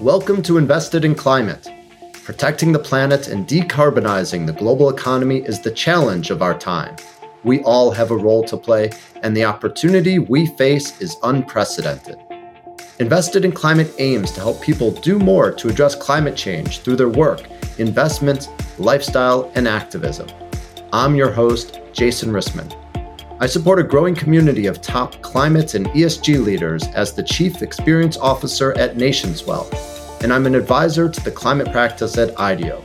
Welcome to Invested in Climate. Protecting the planet and decarbonizing the global economy is the challenge of our time. We all have a role to play, and the opportunity we face is unprecedented. Invested in Climate aims to help people do more to address climate change through their work, investment, lifestyle, and activism. I'm your host, Jason Rissman. I support a growing community of top climate and ESG leaders as the Chief Experience Officer at Nationswell, and I'm an advisor to the climate practice at IDEO.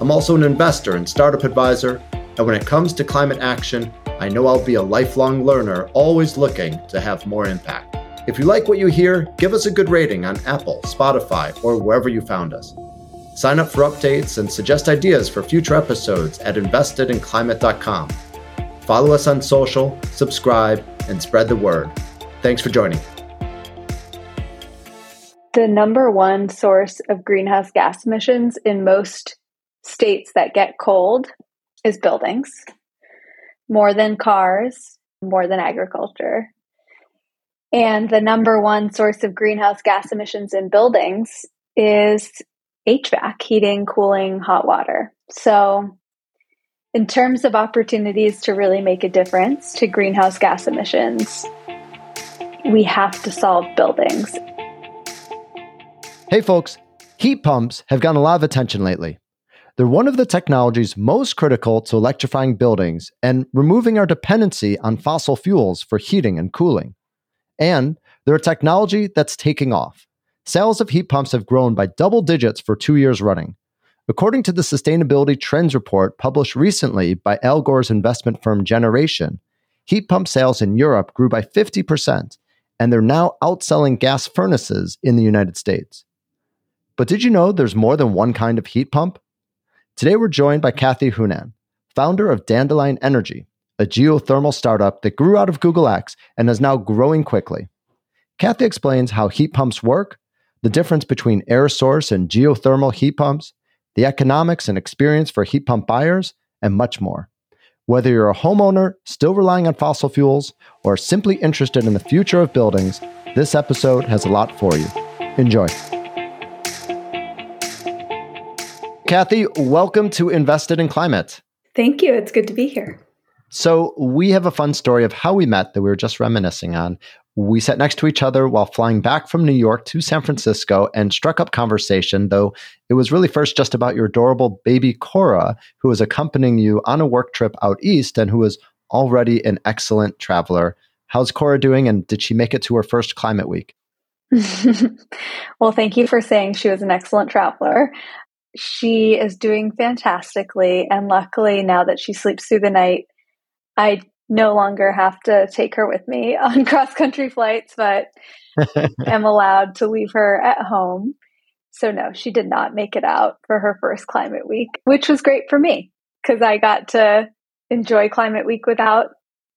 I'm also an investor and startup advisor, and when it comes to climate action, I know I'll be a lifelong learner, always looking to have more impact. If you like what you hear, give us a good rating on Apple, Spotify, or wherever you found us. Sign up for updates and suggest ideas for future episodes at investedinclimate.com. Follow us on social, subscribe, and spread the word. Thanks for joining. The number one source of greenhouse gas emissions in most states that get cold is buildings, more than cars, more than agriculture. And the number one source of greenhouse gas emissions in buildings is HVAC, heating, cooling, hot water. So in terms of opportunities to really make a difference to greenhouse gas emissions, we have to solve buildings. Hey, folks, heat pumps have gotten a lot of attention lately. They're one of the technologies most critical to electrifying buildings and removing our dependency on fossil fuels for heating and cooling. And they're a technology that's taking off. Sales of heat pumps have grown by double digits for two years running, According to the Sustainability Trends Report published recently by Al Gore's investment firm Generation, heat pump sales in Europe grew by 50%, and they're now outselling gas furnaces in the United States. But did you know there's more than one kind of heat pump? Today we're joined by Kathy Hannun, founder of Dandelion Energy, a geothermal startup that grew out of Google X and is now growing quickly. Kathy explains how heat pumps work, the difference between air source and geothermal heat pumps, the economics and experience for heat pump buyers, and much more. Whether you're a homeowner still relying on fossil fuels or simply interested in the future of buildings, this episode has a lot for you. Enjoy. Kathy, welcome to Invested in Climate. Thank you. It's good to be here. So, we have a fun story of how we met that we were just reminiscing on. We sat next to each other while flying back from New York to San Francisco and struck up conversation, though it was really first just about your adorable baby Cora, who was accompanying you on a work trip out east and who was already an excellent traveler. How's Cora doing, and did she make it to her first climate week? well, thank you for saying she was an excellent traveler. She is doing fantastically, and luckily, now that she sleeps through the night, I no longer have to take her with me on cross country flights, but am allowed to leave her at home. So, no, she did not make it out for her first climate week, which was great for me because I got to enjoy climate week without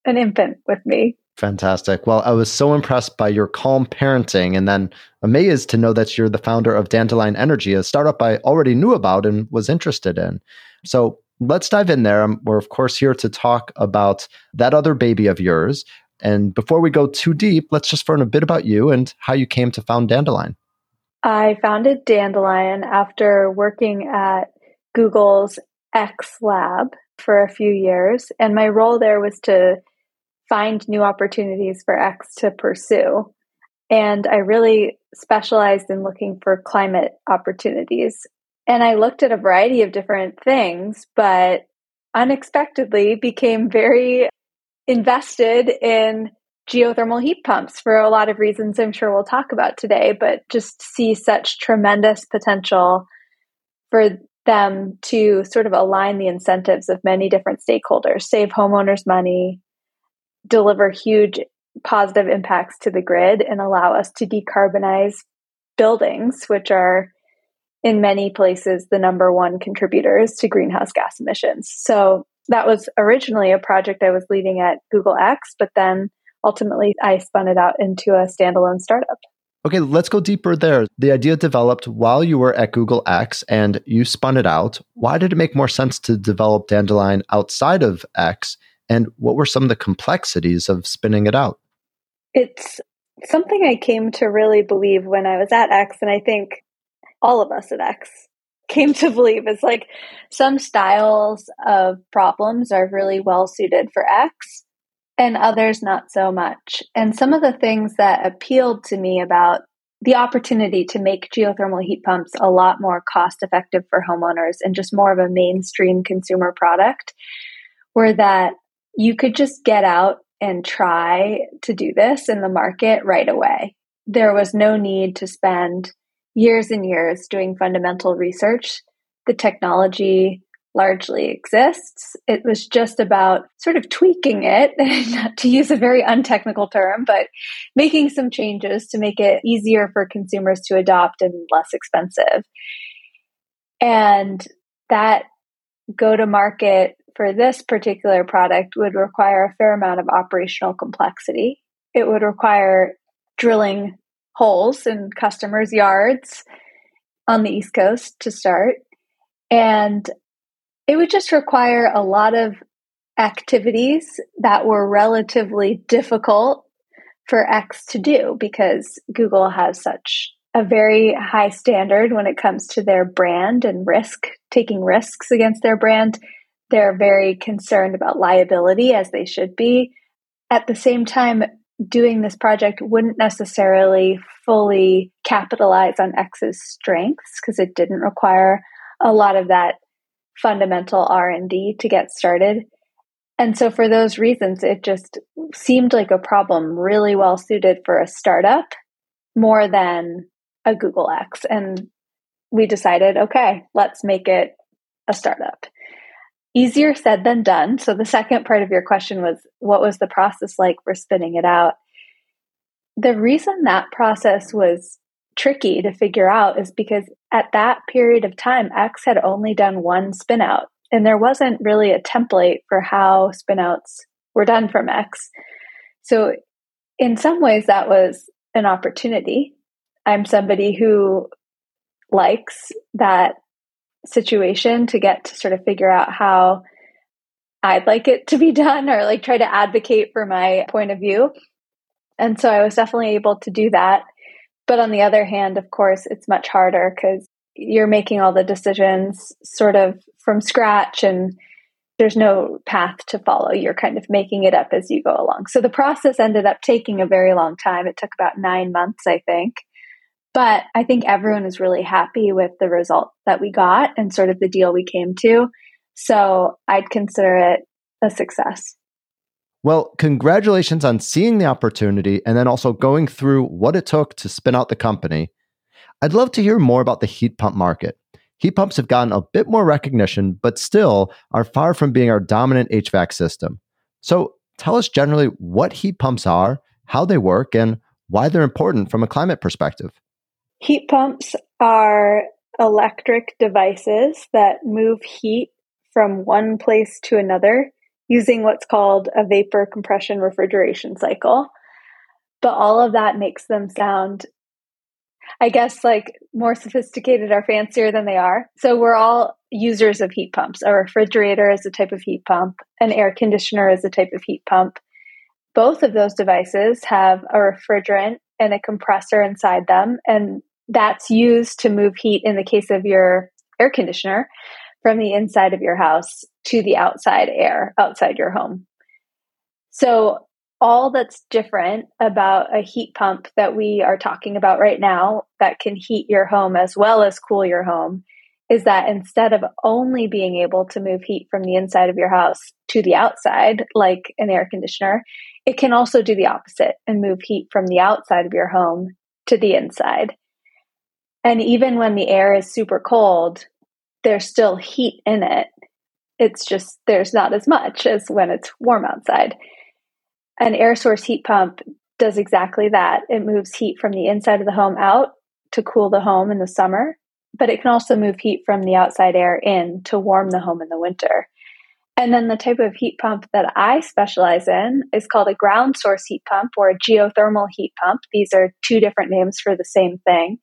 an infant with me. Fantastic. Well, I was so impressed by your calm parenting and then amazed to know that you're the founder of Dandelion Energy, a startup I already knew about and was interested in. So, let's dive in there. Um, we're, of course, here to talk about that other baby of yours. And before we go too deep, let's just learn a bit about you and how you came to found Dandelion. I founded Dandelion after working at Google's X Lab for a few years. And my role there was to find new opportunities for X to pursue. And I really specialized in looking for climate opportunities and I looked at a variety of different things, but unexpectedly became very invested in geothermal heat pumps for a lot of reasons I'm sure we'll talk about today, but just see such tremendous potential for them to sort of align the incentives of many different stakeholders, save homeowners money, deliver huge positive impacts to the grid, and allow us to decarbonize buildings, which are in many places the number one contributors to greenhouse gas emissions. So that was originally a project I was leading at Google X, but then ultimately I spun it out into a standalone startup. Okay, let's go deeper there. The idea developed while you were at Google X and you spun it out. Why did it make more sense to develop Dandelion outside of X? And what were some of the complexities of spinning it out? It's something I came to really believe when I was at X. And I think all of us at X came to believe is like some styles of problems are really well suited for X and others not so much. And some of the things that appealed to me about the opportunity to make geothermal heat pumps a lot more cost effective for homeowners and just more of a mainstream consumer product were that you could just get out and try to do this in the market right away. There was no need to spend years and years doing fundamental research. The technology largely exists. It was just about sort of tweaking it, not to use a very untechnical term, but making some changes to make it easier for consumers to adopt and less expensive. And that go to market for this particular product would require a fair amount of operational complexity. It would require drilling holes in customers' yards on the East Coast to start. And it would just require a lot of activities that were relatively difficult for X to do because Google has such a very high standard when it comes to their brand and risk, taking risks against their brand. They're very concerned about liability, as they should be. At the same time, doing this project wouldn't necessarily fully capitalize on X's strengths because it didn't require a lot of that fundamental R&D to get started. And so for those reasons it just seemed like a problem really well suited for a startup more than a Google X and we decided okay, let's make it a startup. Easier said than done. So the second part of your question was what was the process like for spinning it out? The reason that process was tricky to figure out is because at that period of time, X had only done one spinout, and there wasn't really a template for how spinouts were done from X. So, in some ways, that was an opportunity. I'm somebody who likes that situation to get to sort of figure out how I'd like it to be done or like try to advocate for my point of view. And so I was definitely able to do that. But on the other hand, of course, it's much harder because you're making all the decisions sort of from scratch and there's no path to follow. You're kind of making it up as you go along. So the process ended up taking a very long time. It took about nine months, I think. But I think everyone is really happy with the result that we got and sort of the deal we came to. So I'd consider it a success. Well, congratulations on seeing the opportunity and then also going through what it took to spin out the company. I'd love to hear more about the heat pump market. Heat pumps have gotten a bit more recognition, but still are far from being our dominant HVAC system. So tell us generally what heat pumps are, how they work, and why they're important from a climate perspective. Heat pumps are electric devices that move heat from one place to another using what's called a vapor compression refrigeration cycle. But all of that makes them sound, I guess, like more sophisticated or fancier than they are. So we're all users of heat pumps. A refrigerator is a type of heat pump, an air conditioner is a type of heat pump. Both of those devices have a refrigerant and a compressor inside them, and that's used to move heat in the case of your air conditioner from the inside of your house to the outside air outside your home. So, all that's different about a heat pump that we are talking about right now that can heat your home as well as cool your home is that instead of only being able to move heat from the inside of your house to the outside, like an air conditioner, it can also do the opposite and move heat from the outside of your home to the inside. And even when the air is super cold, there's still heat in it. It's just there's not as much as when it's warm outside. An air source heat pump does exactly that. It moves heat from the inside of the home out to cool the home in the summer, but it can also move heat from the outside air in to warm the home in the winter. And then the type of heat pump that I specialize in is called a ground source heat pump or a geothermal heat pump. These are two different names for the same thing.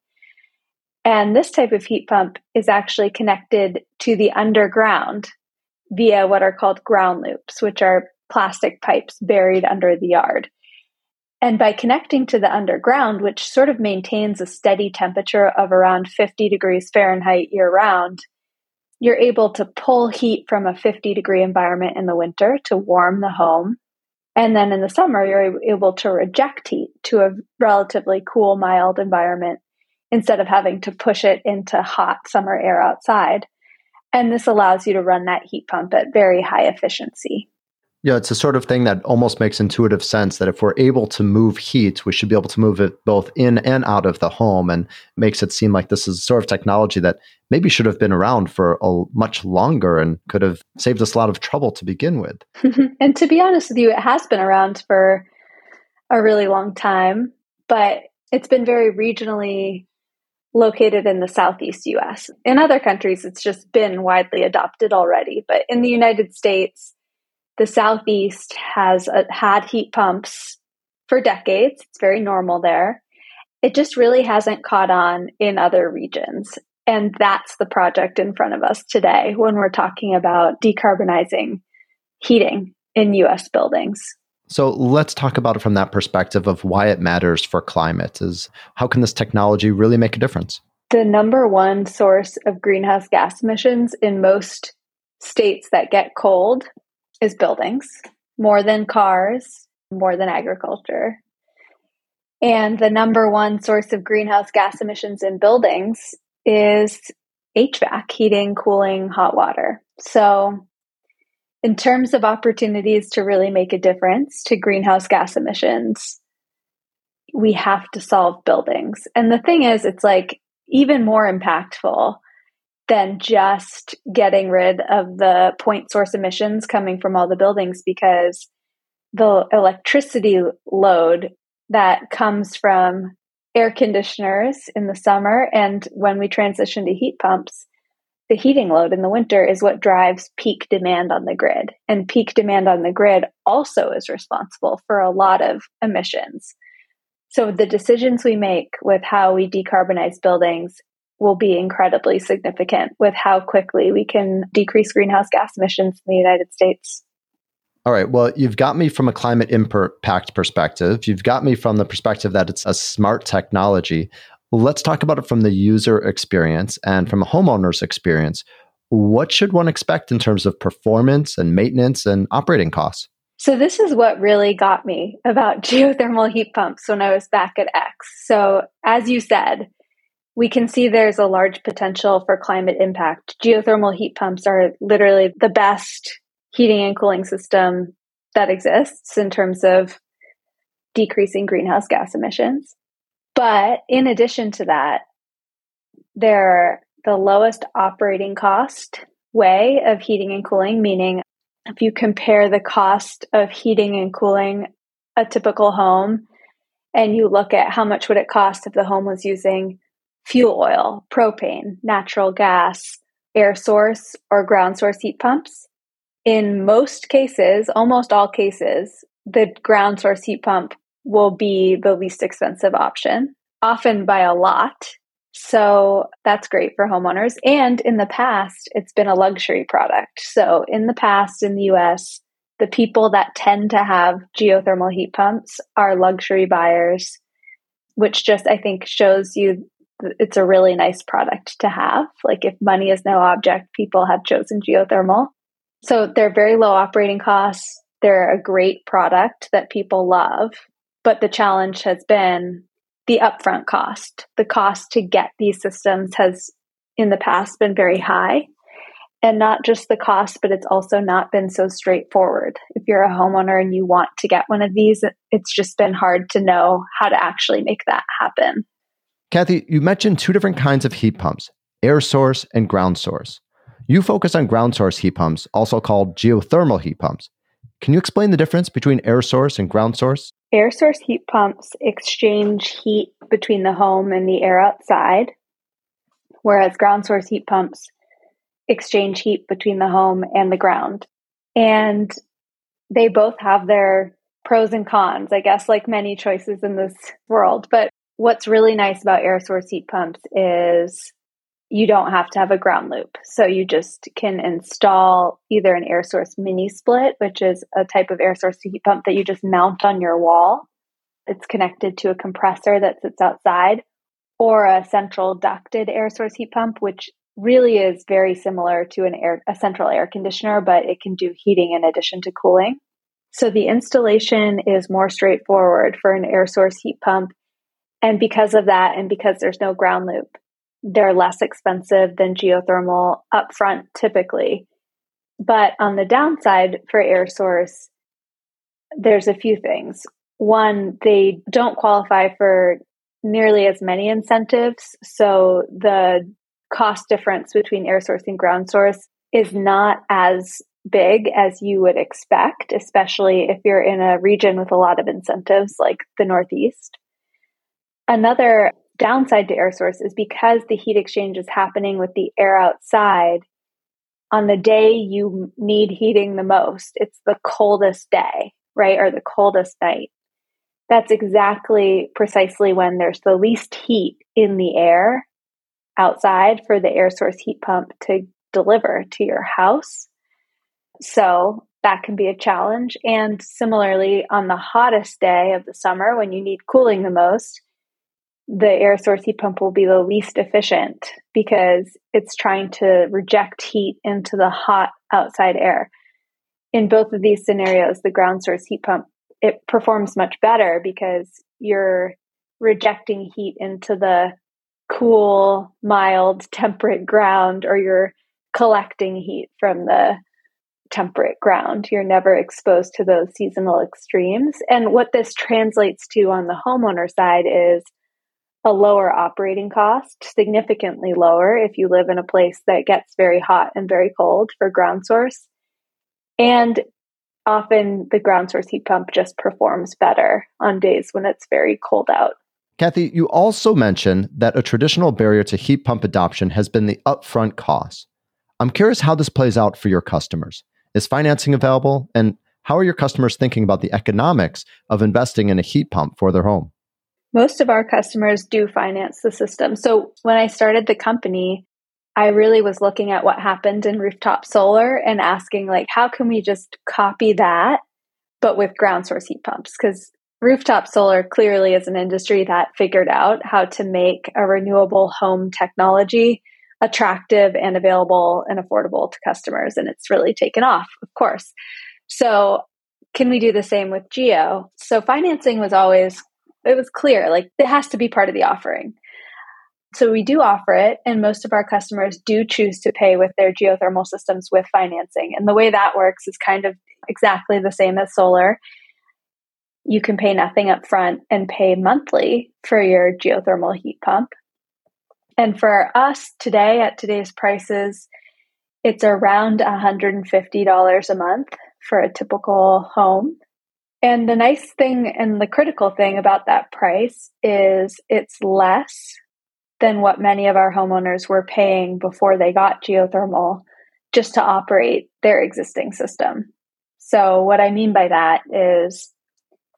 And this type of heat pump is actually connected to the underground via what are called ground loops, which are plastic pipes buried under the yard. And by connecting to the underground, which sort of maintains a steady temperature of around 50 degrees Fahrenheit year round, you're able to pull heat from a 50 degree environment in the winter to warm the home. And then in the summer, you're able to reject heat to a relatively cool, mild environment instead of having to push it into hot summer air outside. And this allows you to run that heat pump at very high efficiency. Yeah, it's a sort of thing that almost makes intuitive sense that if we're able to move heat, we should be able to move it both in and out of the home and makes it seem like this is sort of technology that maybe should have been around for a much longer and could have saved us a lot of trouble to begin with. and to be honest with you, it has been around for a really long time, but it's been very regionally located in the southeast US. In other countries, it's just been widely adopted already, but in the United States, the Southeast has uh, had heat pumps for decades. It's very normal there. It just really hasn't caught on in other regions. And that's the project in front of us today when we're talking about decarbonizing heating in US buildings. So let's talk about it from that perspective of why it matters for climate is how can this technology really make a difference? The number one source of greenhouse gas emissions in most states that get cold is buildings, more than cars, more than agriculture. And the number one source of greenhouse gas emissions in buildings is HVAC, heating, cooling, hot water. So, in terms of opportunities to really make a difference to greenhouse gas emissions, we have to solve buildings. And the thing is, it's like even more impactful than just getting rid of the point source emissions coming from all the buildings because the electricity load that comes from air conditioners in the summer and when we transition to heat pumps the heating load in the winter is what drives peak demand on the grid and peak demand on the grid also is responsible for a lot of emissions so the decisions we make with how we decarbonize buildings will be incredibly significant with how quickly we can decrease greenhouse gas emissions in the United States. All right. Well, you've got me from a climate impact perspective. You've got me from the perspective that it's a smart technology. Let's talk about it from the user experience and from a homeowner's experience. What should one expect in terms of performance and maintenance and operating costs? So, this is what really got me about geothermal heat pumps when I was back at X. So, as you said, we can see there's a large potential for climate impact. Geothermal heat pumps are literally the best heating and cooling system that exists in terms of decreasing greenhouse gas emissions. But in addition to that, they're the lowest operating cost way of heating and cooling, meaning if you compare the cost of heating and cooling a typical home and you look at how much would it cost if the home was using fuel oil, propane, natural gas, air source, or ground source heat pumps. In most cases, almost all cases, the ground source heat pump will be the least expensive option, often by a lot. So that's great for homeowners. And in the past, it's been a luxury product. So in the past in the US, the people that tend to have geothermal heat pumps are luxury buyers, which just I think shows you it's a really nice product to have. Like if money is no object, people have chosen geothermal. So they're very low operating costs. They're a great product that people love. But the challenge has been the upfront cost. The cost to get these systems has in the past been very high. And not just the cost, but it's also not been so straightforward. If you're a homeowner and you want to get one of these, it's just been hard to know how to actually make that happen. Kathy, you mentioned two different kinds of heat pumps air source and ground source. You focus on ground source heat pumps, also called geothermal heat pumps. Can you explain the difference between air source and ground source? Air source heat pumps exchange heat between the home and the air outside, whereas ground source heat pumps exchange heat between the home and the ground. And they both have their pros and cons, I guess, like many choices in this world. But what's really nice about air source heat pumps is you don't have to have a ground loop. So you just can install either an air source mini split, which is a type of air source heat pump that you just mount on your wall. it's connected to a compressor that sits outside or a central ducted air source heat pump, which really is very similar to an air, a central air conditioner, but it can do heating in addition to cooling. So the installation is more straightforward for an air source heat pump. And because of that, and because there's no ground loop, they're less expensive than geothermal upfront typically. But on the downside for air source, there's a few things. One, they don't qualify for nearly as many incentives. So the cost difference between air source and ground source is not as big as you would expect, especially if you're in a region with a lot of incentives like the Northeast. Another downside to air source is because the heat exchange is happening with the air outside on the day you need heating the most. It's the coldest day, right? Or the coldest night. That's exactly precisely when there's the least heat in the air outside for the air source heat pump to deliver to your house. So that can be a challenge. And similarly, on the hottest day of the summer, when you need cooling the most, the air source heat pump will be the least efficient because it's trying to reject heat into the hot outside air. In both of these scenarios, the ground source heat pump it performs much better because you're rejecting heat into the cool, mild, temperate ground, or you're collecting heat from the temperate ground. You're never exposed to those seasonal extremes. And what this translates to on the homeowner side is a lower operating cost, significantly lower if you live in a place that gets very hot and very cold for ground source. And often the ground source heat pump just performs better on days when it's very cold out. Kathy, you also mentioned that a traditional barrier to heat pump adoption has been the upfront cost. I'm curious how this plays out for your customers. Is financing available? And how are your customers thinking about the economics of investing in a heat pump for their home? Most of our customers do finance the system. So when I started the company, I really was looking at what happened in rooftop solar and asking like how can we just copy that but with ground source heat pumps? Because rooftop solar clearly is an industry that figured out how to make a renewable home technology attractive and available and affordable to customers and it's really taken off of course. So can we do the same with geo? So financing was always it was clear like it has to be part of the offering. So we do offer it, and most of our customers do choose to pay with their geothermal systems with financing. And the way that works is kind of exactly the same as solar. You can pay nothing up front and pay monthly for your geothermal heat pump. And for us today, at today's prices, it's around $150 a month for a typical home. And the nice thing and the critical thing about that price is it's less than what many of our homeowners were paying before they got geothermal just to operate their existing system. So, what I mean by that is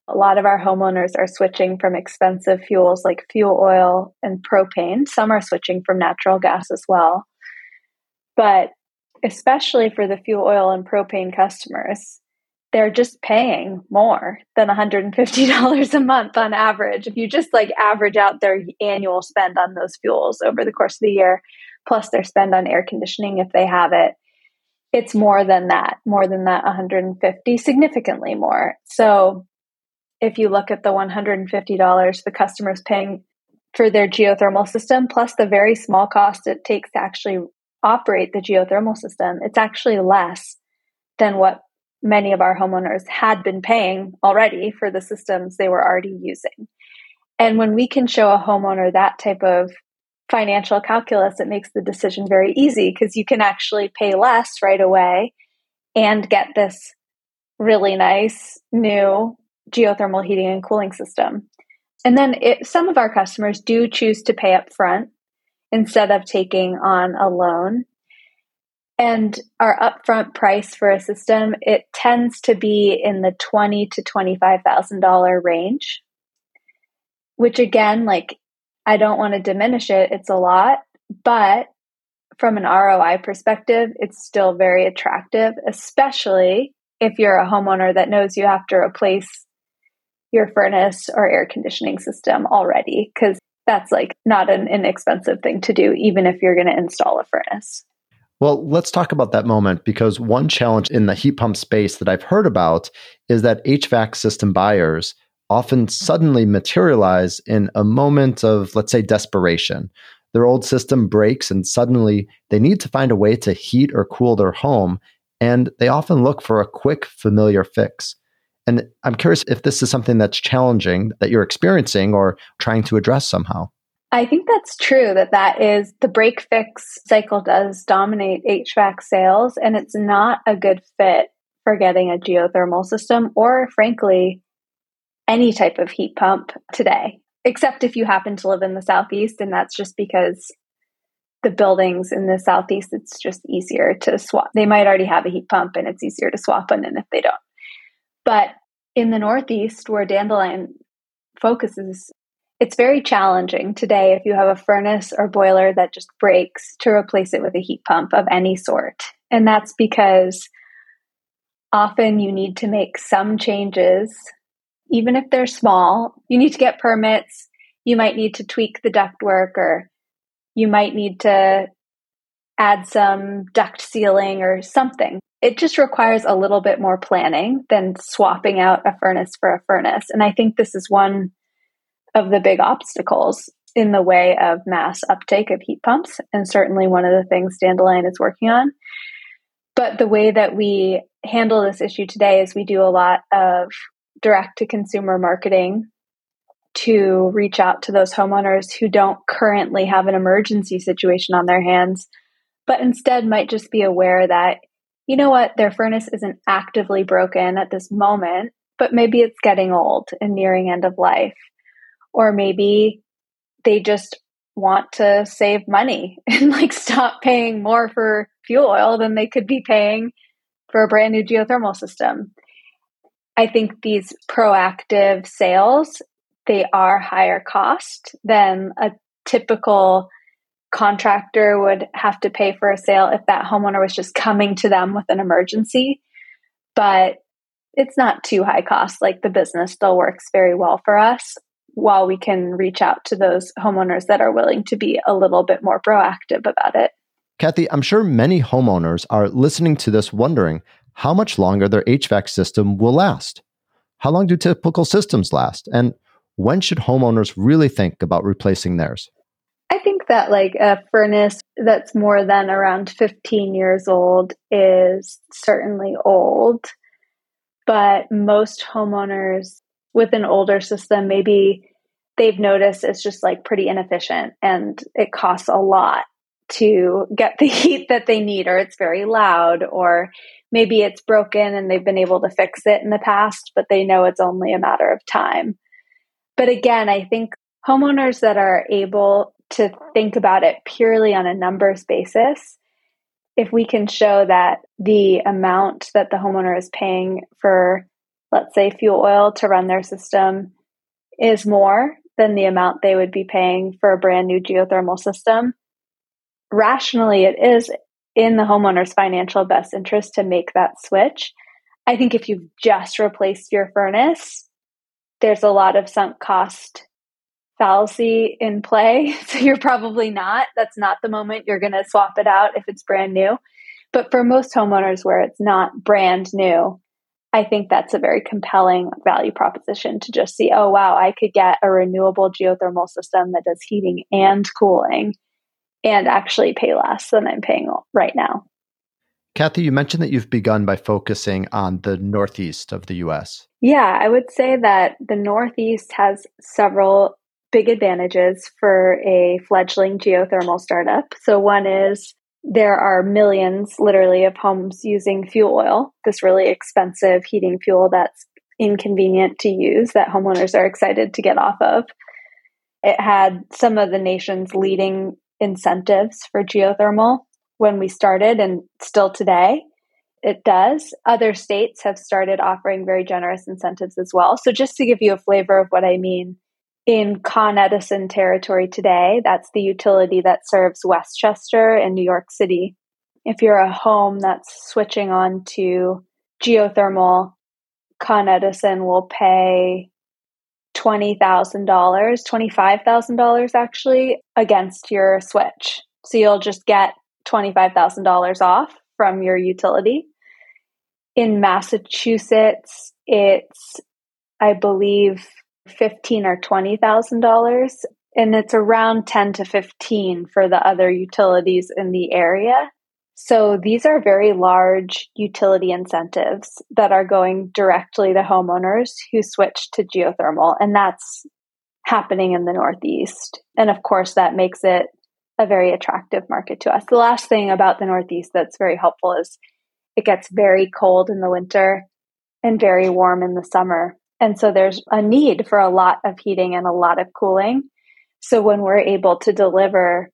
a lot of our homeowners are switching from expensive fuels like fuel oil and propane. Some are switching from natural gas as well. But especially for the fuel oil and propane customers, they're just paying more than $150 a month on average. If you just like average out their annual spend on those fuels over the course of the year, plus their spend on air conditioning if they have it, it's more than that, more than that 150, significantly more. So if you look at the $150 the customer's paying for their geothermal system, plus the very small cost it takes to actually operate the geothermal system, it's actually less than what many of our homeowners had been paying already for the systems they were already using. And when we can show a homeowner that type of financial calculus, it makes the decision very easy because you can actually pay less right away and get this really nice new geothermal heating and cooling system. And then it, some of our customers do choose to pay up front instead of taking on a loan. And our upfront price for a system, it tends to be in the twenty to twenty-five thousand dollar range. Which again, like I don't want to diminish it, it's a lot, but from an ROI perspective, it's still very attractive, especially if you're a homeowner that knows you have to replace your furnace or air conditioning system already because that's like not an inexpensive thing to do, even if you're going to install a furnace. Well, let's talk about that moment because one challenge in the heat pump space that I've heard about is that HVAC system buyers often suddenly materialize in a moment of, let's say, desperation. Their old system breaks and suddenly they need to find a way to heat or cool their home. And they often look for a quick, familiar fix. And I'm curious if this is something that's challenging that you're experiencing or trying to address somehow. I think that's true that that is the break fix cycle does dominate HVAC sales and it's not a good fit for getting a geothermal system or frankly any type of heat pump today except if you happen to live in the southeast and that's just because the buildings in the southeast it's just easier to swap. They might already have a heat pump and it's easier to swap one in if they don't. But in the Northeast, where Dandelion focuses, it's very challenging today if you have a furnace or boiler that just breaks to replace it with a heat pump of any sort. And that's because often you need to make some changes, even if they're small. You need to get permits. You might need to tweak the ductwork, or you might need to add some duct sealing or something it just requires a little bit more planning than swapping out a furnace for a furnace. And I think this is one of the big obstacles in the way of mass uptake of heat pumps, and certainly one of the things Dandelion is working on. But the way that we handle this issue today is we do a lot of direct to consumer marketing to reach out to those homeowners who don't currently have an emergency situation on their hands, but instead might just be aware that you know what, their furnace isn't actively broken at this moment, but maybe it's getting old and nearing end of life. Or maybe they just want to save money and like stop paying more for fuel oil than they could be paying for a brand new geothermal system. I think these proactive sales, they are higher cost than a typical contractor would have to pay for a sale if that homeowner was just coming to them with an emergency. But it's not too high cost. Like the business still works very well for us while we can reach out to those homeowners that are willing to be a little bit more proactive about it. Kathy, I'm sure many homeowners are listening to this wondering how much longer their HVAC system will last. How long do typical systems last? And when should homeowners really think about replacing theirs? I think that like a furnace that's more than around 15 years old is certainly old. But most homeowners with an older system, maybe they've noticed it's just like pretty inefficient and it costs a lot to get the heat that they need, or it's very loud, or maybe it's broken and they've been able to fix it in the past, but they know it's only a matter of time. But again, I think homeowners that are able to think about it purely on a numbers basis, if we can show that the amount that the homeowner is paying for, let's say, fuel oil to run their system is more than the amount they would be paying for a brand new geothermal system, rationally, it is in the homeowner's financial best interest to make that switch. I think if you've just replaced your furnace, there's a lot of sunk cost fallacy in play. So you're probably not. That's not the moment you're going to swap it out if it's brand new. But for most homeowners where it's not brand new, I think that's a very compelling value proposition to just see, oh, wow, I could get a renewable geothermal system that does heating and cooling and actually pay less than I'm paying right now. Kathy, you mentioned that you've begun by focusing on the Northeast of the US. Yeah, I would say that the Northeast has several big advantages for a fledgling geothermal startup. So, one is there are millions, literally, of homes using fuel oil, this really expensive heating fuel that's inconvenient to use that homeowners are excited to get off of. It had some of the nation's leading incentives for geothermal when we started and still today. It does. Other states have started offering very generous incentives as well. So, just to give you a flavor of what I mean, in Con Edison territory today. That's the utility that serves Westchester and New York City. If you're a home that's switching on to geothermal, Con Edison will pay $20,000, $25,000 actually against your switch. So you'll just get $25,000 off from your utility. In Massachusetts, it's, I believe, fifteen or twenty thousand dollars, and it's around ten to fifteen for the other utilities in the area. So these are very large utility incentives that are going directly to homeowners who switch to geothermal, and that's happening in the Northeast. And of course, that makes it a very attractive market to us. The last thing about the Northeast that's very helpful is it gets very cold in the winter and very warm in the summer. And so there's a need for a lot of heating and a lot of cooling. So when we're able to deliver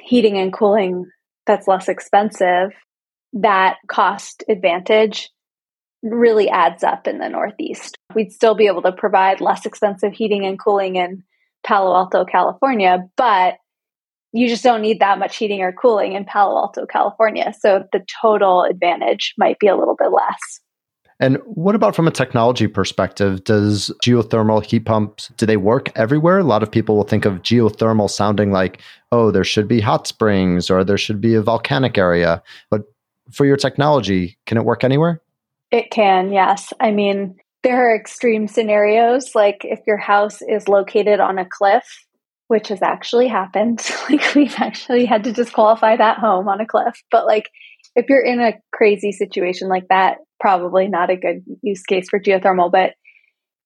heating and cooling that's less expensive, that cost advantage really adds up in the Northeast. We'd still be able to provide less expensive heating and cooling in Palo Alto, California, but you just don't need that much heating or cooling in Palo Alto, California. So the total advantage might be a little bit less. And what about from a technology perspective? Does geothermal heat pumps do they work everywhere? A lot of people will think of geothermal sounding like, oh, there should be hot springs or there should be a volcanic area. But for your technology, can it work anywhere? It can, yes. I mean, there are extreme scenarios like if your house is located on a cliff, which has actually happened. like we've actually had to disqualify that home on a cliff. But like if you're in a crazy situation like that, probably not a good use case for geothermal. But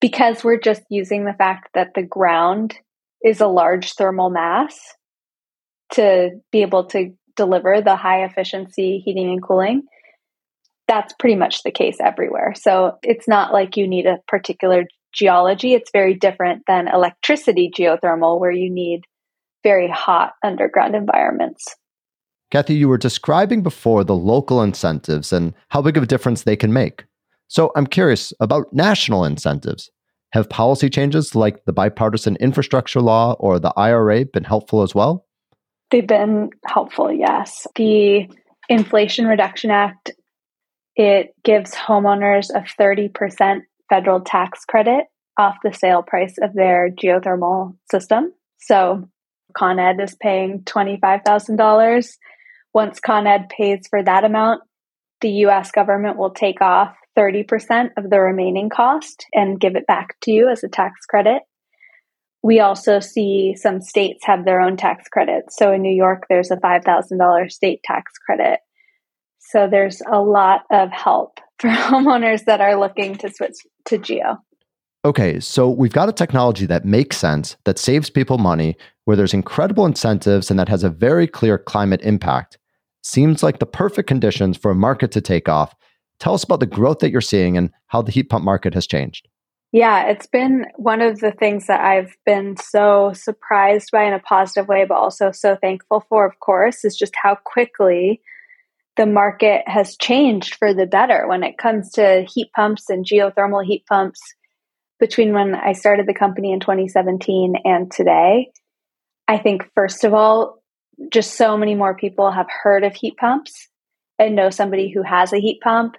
because we're just using the fact that the ground is a large thermal mass to be able to deliver the high efficiency heating and cooling, that's pretty much the case everywhere. So it's not like you need a particular geology. It's very different than electricity geothermal, where you need very hot underground environments. Kathy, you were describing before the local incentives and how big of a difference they can make. So I'm curious about national incentives. Have policy changes like the bipartisan infrastructure law or the IRA been helpful as well? They've been helpful, yes. The Inflation Reduction Act it gives homeowners a 30% federal tax credit off the sale price of their geothermal system. So Con Ed is paying $25,000 once Con Ed pays for that amount, the US government will take off 30% of the remaining cost and give it back to you as a tax credit. We also see some states have their own tax credits. So in New York, there's a $5,000 state tax credit. So there's a lot of help for homeowners that are looking to switch to Geo. Okay, so we've got a technology that makes sense, that saves people money, where there's incredible incentives, and that has a very clear climate impact. Seems like the perfect conditions for a market to take off. Tell us about the growth that you're seeing and how the heat pump market has changed. Yeah, it's been one of the things that I've been so surprised by in a positive way, but also so thankful for, of course, is just how quickly the market has changed for the better when it comes to heat pumps and geothermal heat pumps between when I started the company in 2017 and today. I think, first of all, just so many more people have heard of heat pumps and know somebody who has a heat pump.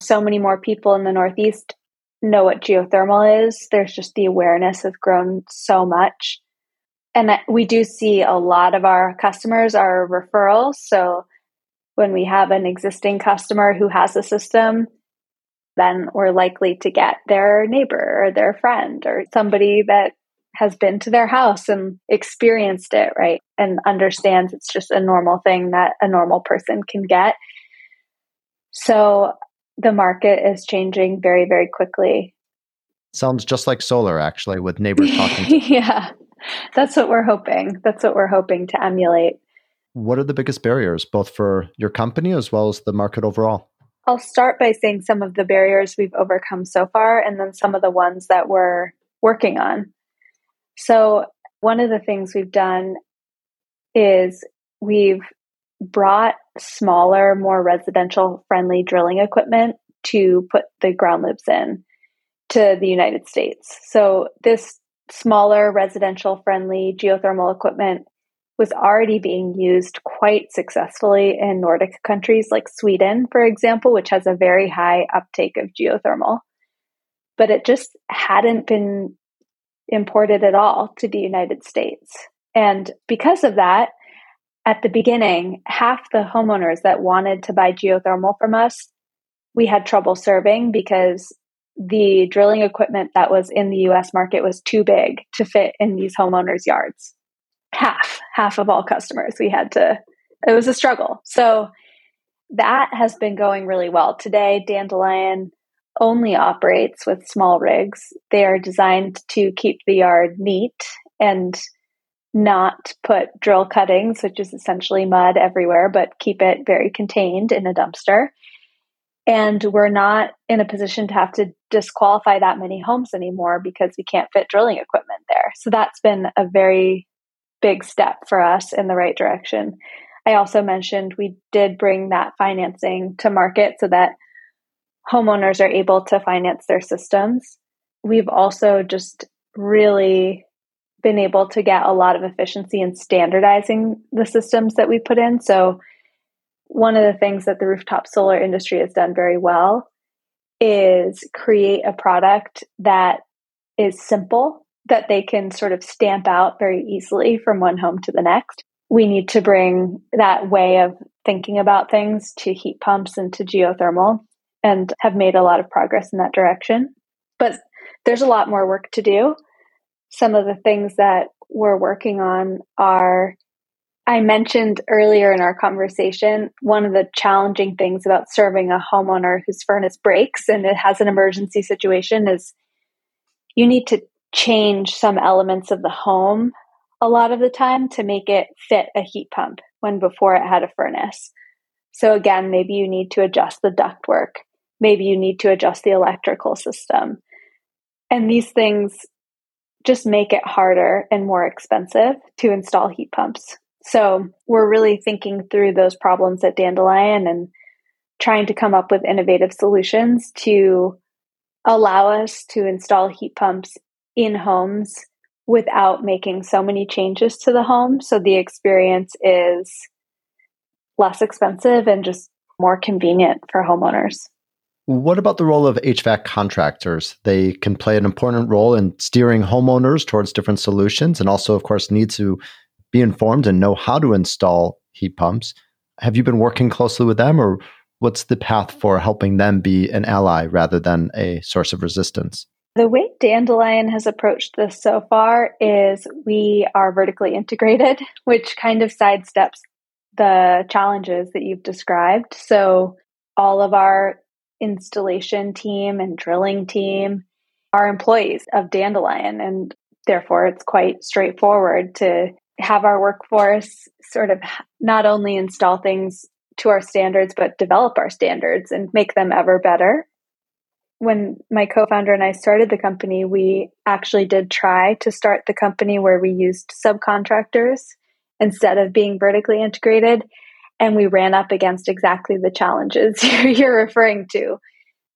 So many more people in the Northeast know what geothermal is. There's just the awareness has grown so much. And we do see a lot of our customers are referrals. So when we have an existing customer who has a system, then we're likely to get their neighbor or their friend or somebody that has been to their house and experienced it, right? And understands it's just a normal thing that a normal person can get. So the market is changing very, very quickly. Sounds just like solar, actually, with neighbors talking. yeah, that's what we're hoping. That's what we're hoping to emulate. What are the biggest barriers, both for your company as well as the market overall? I'll start by saying some of the barriers we've overcome so far and then some of the ones that we're working on. So, one of the things we've done is we've brought smaller, more residential friendly drilling equipment to put the ground loops in to the United States. So, this smaller, residential friendly geothermal equipment was already being used quite successfully in Nordic countries like Sweden, for example, which has a very high uptake of geothermal. But it just hadn't been imported at all to the United States. And because of that, at the beginning, half the homeowners that wanted to buy geothermal from us, we had trouble serving because the drilling equipment that was in the US market was too big to fit in these homeowners' yards. Half, half of all customers we had to, it was a struggle. So that has been going really well. Today, Dandelion only operates with small rigs. They are designed to keep the yard neat and not put drill cuttings, which is essentially mud everywhere, but keep it very contained in a dumpster. And we're not in a position to have to disqualify that many homes anymore because we can't fit drilling equipment there. So that's been a very big step for us in the right direction. I also mentioned we did bring that financing to market so that homeowners are able to finance their systems. We've also just really been able to get a lot of efficiency in standardizing the systems that we put in. So, one of the things that the rooftop solar industry has done very well is create a product that is simple, that they can sort of stamp out very easily from one home to the next. We need to bring that way of thinking about things to heat pumps and to geothermal and have made a lot of progress in that direction. But there's a lot more work to do. Some of the things that we're working on are I mentioned earlier in our conversation, one of the challenging things about serving a homeowner whose furnace breaks and it has an emergency situation is you need to change some elements of the home a lot of the time to make it fit a heat pump when before it had a furnace. So again, maybe you need to adjust the ductwork maybe you need to adjust the electrical system. And these things just make it harder and more expensive to install heat pumps. So we're really thinking through those problems at Dandelion and trying to come up with innovative solutions to allow us to install heat pumps in homes without making so many changes to the home. So the experience is less expensive and just more convenient for homeowners. What about the role of HVAC contractors? They can play an important role in steering homeowners towards different solutions and also, of course, need to be informed and know how to install heat pumps. Have you been working closely with them, or what's the path for helping them be an ally rather than a source of resistance? The way Dandelion has approached this so far is we are vertically integrated, which kind of sidesteps the challenges that you've described. So, all of our installation team and drilling team are employees of Dandelion. And therefore, it's quite straightforward to have our workforce sort of not only install things to our standards, but develop our standards and make them ever better. When my co founder and I started the company, we actually did try to start the company where we used subcontractors instead of being vertically integrated and we ran up against exactly the challenges you're referring to.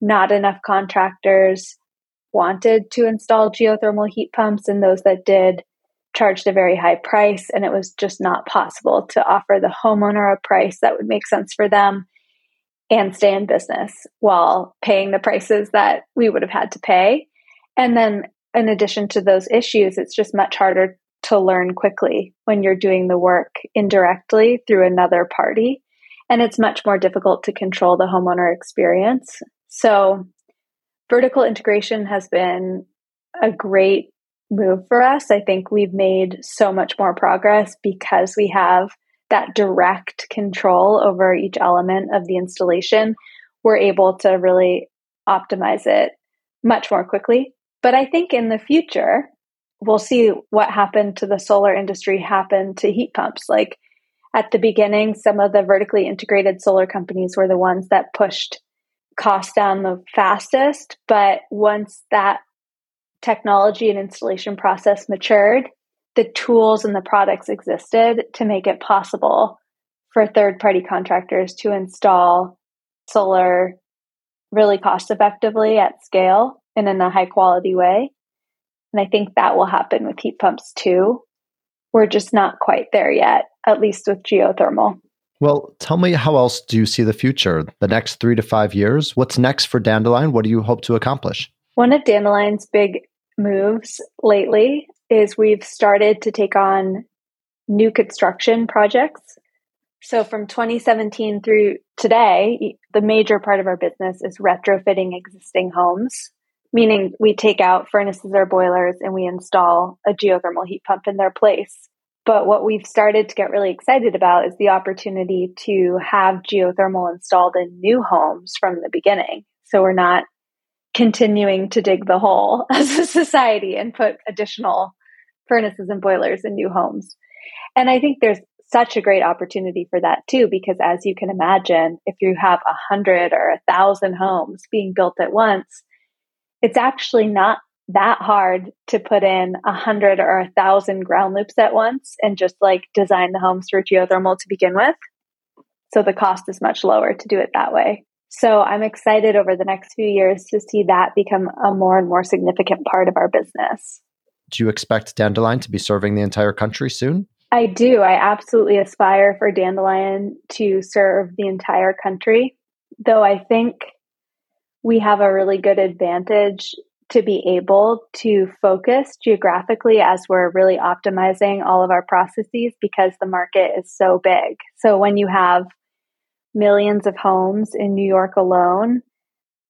Not enough contractors wanted to install geothermal heat pumps, and those that did charged a very high price, and it was just not possible to offer the homeowner a price that would make sense for them and stay in business while paying the prices that we would have had to pay. And then, in addition to those issues, it's just much harder to learn quickly when you're doing the work indirectly through another party. And it's much more difficult to control the homeowner experience. So, vertical integration has been a great move for us. I think we've made so much more progress because we have that direct control over each element of the installation. We're able to really optimize it much more quickly. But I think in the future, we'll see what happened to the solar industry happen to heat pumps. Like at the beginning, some of the vertically integrated solar companies were the ones that pushed costs down the fastest. But once that technology and installation process matured, the tools and the products existed to make it possible for third party contractors to install solar really cost effectively at scale and in a high quality way. And I think that will happen with heat pumps too. We're just not quite there yet, at least with geothermal. Well, tell me how else do you see the future? The next three to five years? What's next for Dandelion? What do you hope to accomplish? One of Dandelion's big moves lately is we've started to take on new construction projects. So from 2017 through today, the major part of our business is retrofitting existing homes, meaning we take out furnaces or boilers and we install a geothermal heat pump in their place. But what we've started to get really excited about is the opportunity to have geothermal installed in new homes from the beginning. So we're not continuing to dig the hole as a society and put additional furnaces and boilers in new homes. And I think there's such a great opportunity for that too, because as you can imagine, if you have a hundred or a thousand homes being built at once, it's actually not that hard to put in a hundred or a thousand ground loops at once and just like design the homes for geothermal to begin with. So the cost is much lower to do it that way. So I'm excited over the next few years to see that become a more and more significant part of our business. Do you expect Dandelion to be serving the entire country soon? I do. I absolutely aspire for Dandelion to serve the entire country, though I think we have a really good advantage to be able to focus geographically as we're really optimizing all of our processes because the market is so big. So when you have millions of homes in New York alone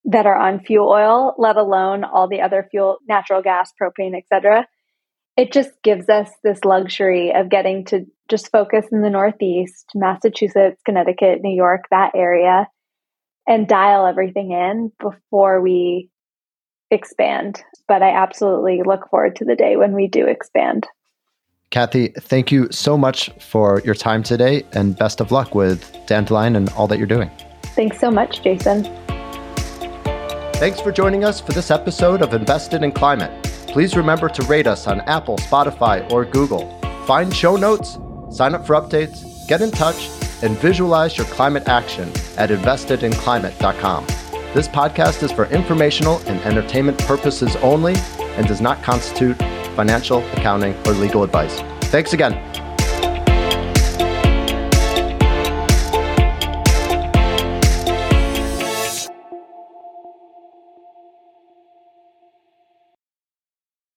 that are on fuel oil, let alone all the other fuel, natural gas, propane, etc. It just gives us this luxury of getting to just focus in the Northeast, Massachusetts, Connecticut, New York, that area, and dial everything in before we expand. But I absolutely look forward to the day when we do expand. Kathy, thank you so much for your time today and best of luck with Dandelion and all that you're doing. Thanks so much, Jason. Thanks for joining us for this episode of Invested in Climate. Please remember to rate us on Apple, Spotify, or Google. Find show notes, sign up for updates, get in touch, and visualize your climate action at investedinclimate.com. This podcast is for informational and entertainment purposes only and does not constitute financial, accounting, or legal advice. Thanks again.